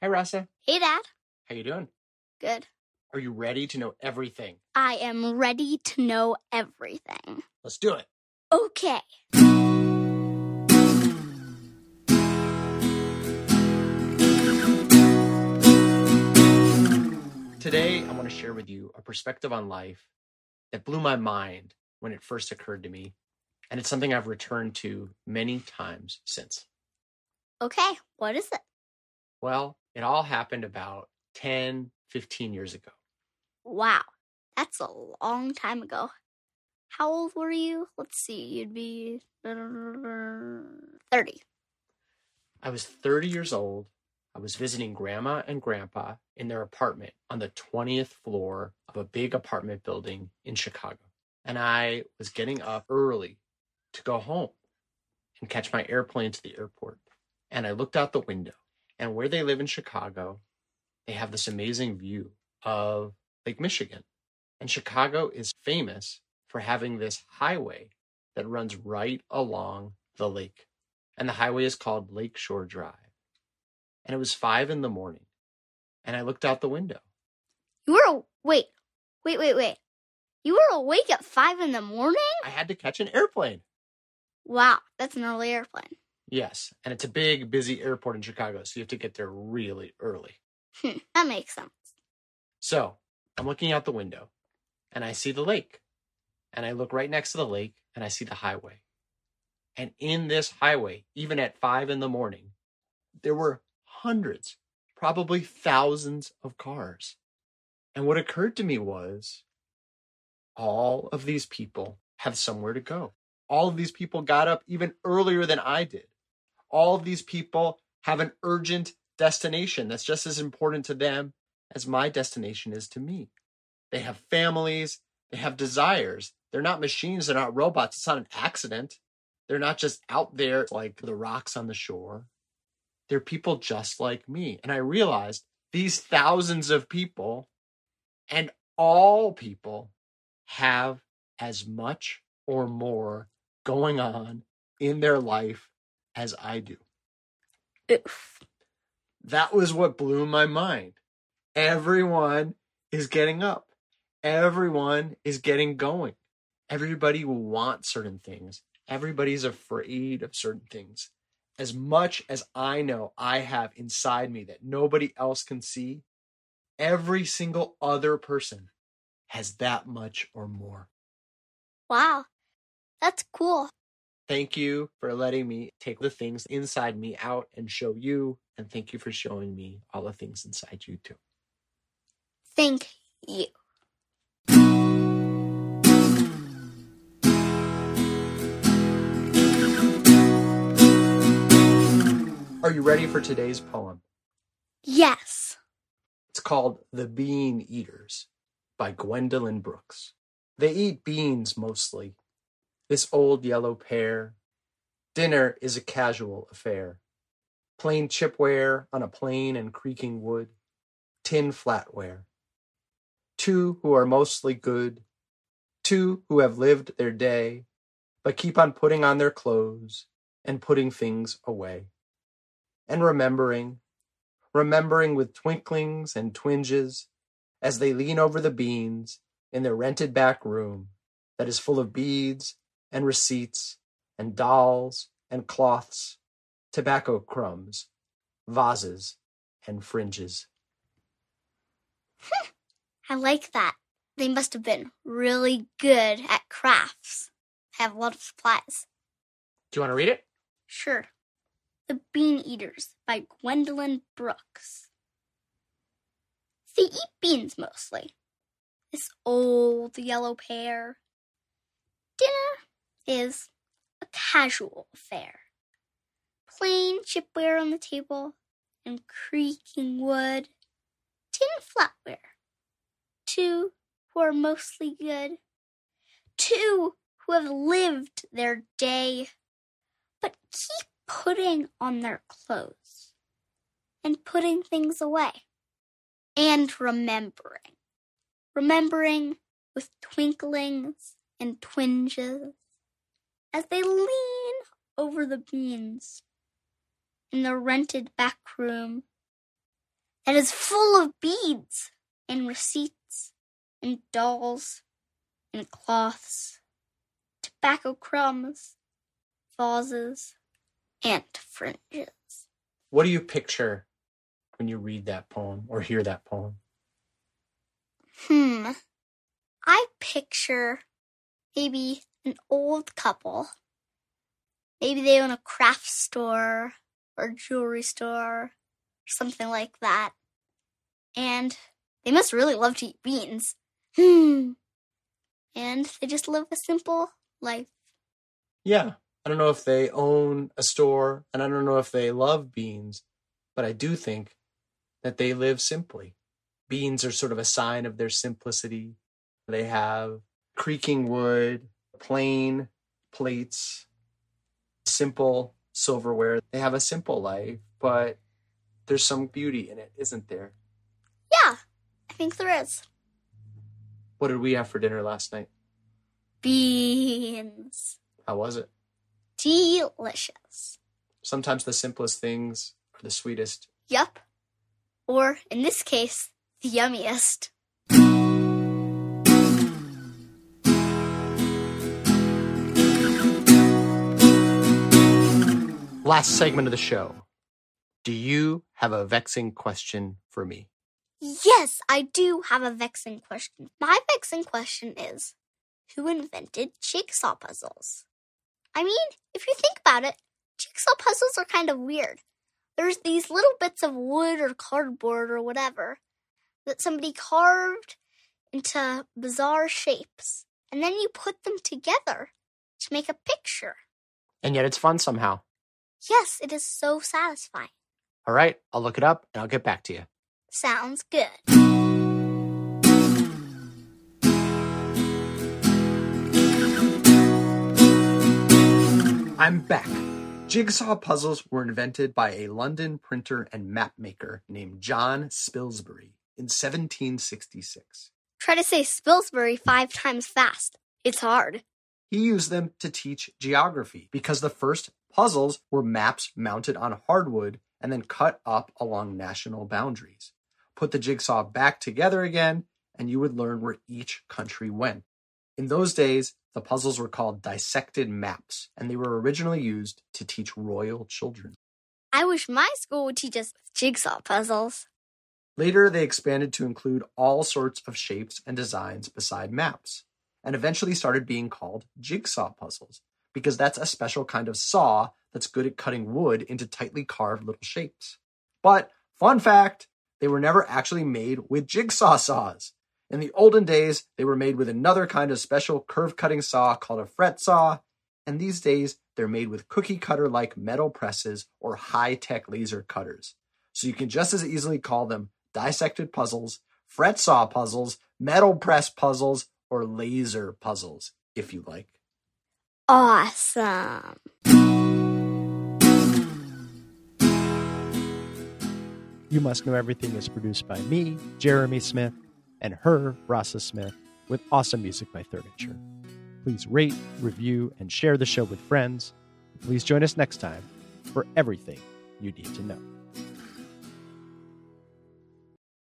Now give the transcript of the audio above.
Hi, Rasa. Hey, Dad. How you doing? Good. Are you ready to know everything? I am ready to know everything. Let's do it. Okay. Today, I want to share with you a perspective on life that blew my mind when it first occurred to me, and it's something I've returned to many times since. Okay. What is it? Well, it all happened about 10, 15 years ago. Wow. That's a long time ago. How old were you? Let's see. You'd be 30. I was 30 years old. I was visiting grandma and grandpa in their apartment on the 20th floor of a big apartment building in Chicago. And I was getting up early to go home and catch my airplane to the airport. And I looked out the window, and where they live in Chicago, they have this amazing view of Lake Michigan. And Chicago is famous for having this highway that runs right along the lake. And the highway is called Lakeshore Drive. And it was five in the morning. And I looked out the window. You were a- wait, wait, wait, wait. You were awake at five in the morning? I had to catch an airplane. Wow, that's an early airplane. Yes. And it's a big, busy airport in Chicago. So you have to get there really early. Hmm, that makes sense. So I'm looking out the window and I see the lake. And I look right next to the lake and I see the highway. And in this highway, even at five in the morning, there were hundreds, probably thousands of cars. And what occurred to me was all of these people have somewhere to go. All of these people got up even earlier than I did. All of these people have an urgent destination that's just as important to them as my destination is to me. They have families, they have desires. They're not machines, they're not robots. It's not an accident. They're not just out there like the rocks on the shore. They're people just like me. And I realized these thousands of people and all people have as much or more going on in their life as I do. Oof. That was what blew my mind. Everyone is getting up. Everyone is getting going. Everybody wants certain things. Everybody's afraid of certain things. As much as I know I have inside me that nobody else can see, every single other person has that much or more. Wow. That's cool. Thank you for letting me take the things inside me out and show you. And thank you for showing me all the things inside you too. Thank you. Are you ready for today's poem? Yes. It's called The Bean Eaters by Gwendolyn Brooks. They eat beans mostly. This old yellow pair. Dinner is a casual affair. Plain chipware on a plain and creaking wood. Tin flatware. Two who are mostly good. Two who have lived their day, but keep on putting on their clothes and putting things away. And remembering, remembering with twinklings and twinges as they lean over the beans in their rented back room that is full of beads and receipts and dolls and cloths, tobacco crumbs, vases, and fringes. I like that. They must have been really good at crafts. Have a lot of supplies. Do you want to read it? Sure. The Bean Eaters by Gwendolyn Brooks. They eat beans mostly. This old yellow pair. Dinner is a casual affair. Plain chipware on the table and creaking wood. Tin flatware. Two who are mostly good. Two who have lived their day but keep putting on their clothes and putting things away and remembering. Remembering with twinklings and twinges as they lean over the beans in the rented back room that is full of beads and receipts and dolls and cloths, tobacco crumbs, vases, and fringes. What do you picture when you read that poem or hear that poem? Hmm. I picture maybe an old couple. Maybe they own a craft store or jewelry store or something like that. And they must really love to eat beans. Hmm. And they just live a simple life. Yeah. I don't know if they own a store and I don't know if they love beans, but I do think that they live simply. Beans are sort of a sign of their simplicity. They have creaking wood, plain plates, simple silverware. They have a simple life, but there's some beauty in it, isn't there? Yeah, I think there is. What did we have for dinner last night? Beans. How was it? Delicious. Sometimes the simplest things are the sweetest. Yup. Or, in this case, the yummiest. Last segment of the show. Do you have a vexing question for me? Yes, I do have a vexing question. My vexing question is Who invented jigsaw puzzles? I mean, if you think about it, jigsaw puzzles are kind of weird. There's these little bits of wood or cardboard or whatever that somebody carved into bizarre shapes, and then you put them together to make a picture. And yet it's fun somehow. Yes, it is so satisfying. All right, I'll look it up and I'll get back to you. Sounds good. I'm back. Jigsaw puzzles were invented by a London printer and map maker named John Spilsbury in 1766. Try to say Spilsbury five times fast. It's hard. He used them to teach geography because the first puzzles were maps mounted on hardwood and then cut up along national boundaries. Put the jigsaw back together again, and you would learn where each country went. In those days, the puzzles were called dissected maps, and they were originally used to teach royal children. I wish my school would teach us jigsaw puzzles. Later, they expanded to include all sorts of shapes and designs beside maps, and eventually started being called jigsaw puzzles, because that's a special kind of saw that's good at cutting wood into tightly carved little shapes. But, fun fact, they were never actually made with jigsaw saws. In the olden days, they were made with another kind of special curve cutting saw called a fret saw, and these days they're made with cookie cutter like metal presses or high tech laser cutters. So you can just as easily call them dissected puzzles, fret saw puzzles, metal press puzzles, or laser puzzles, if you like. Awesome. You Must Know Everything is produced by me, Jeremy Smith, and her, Rasa Smith, with awesome music by Thirdature. Please rate, review, and share the show with friends. Please join us next time for everything you need to know.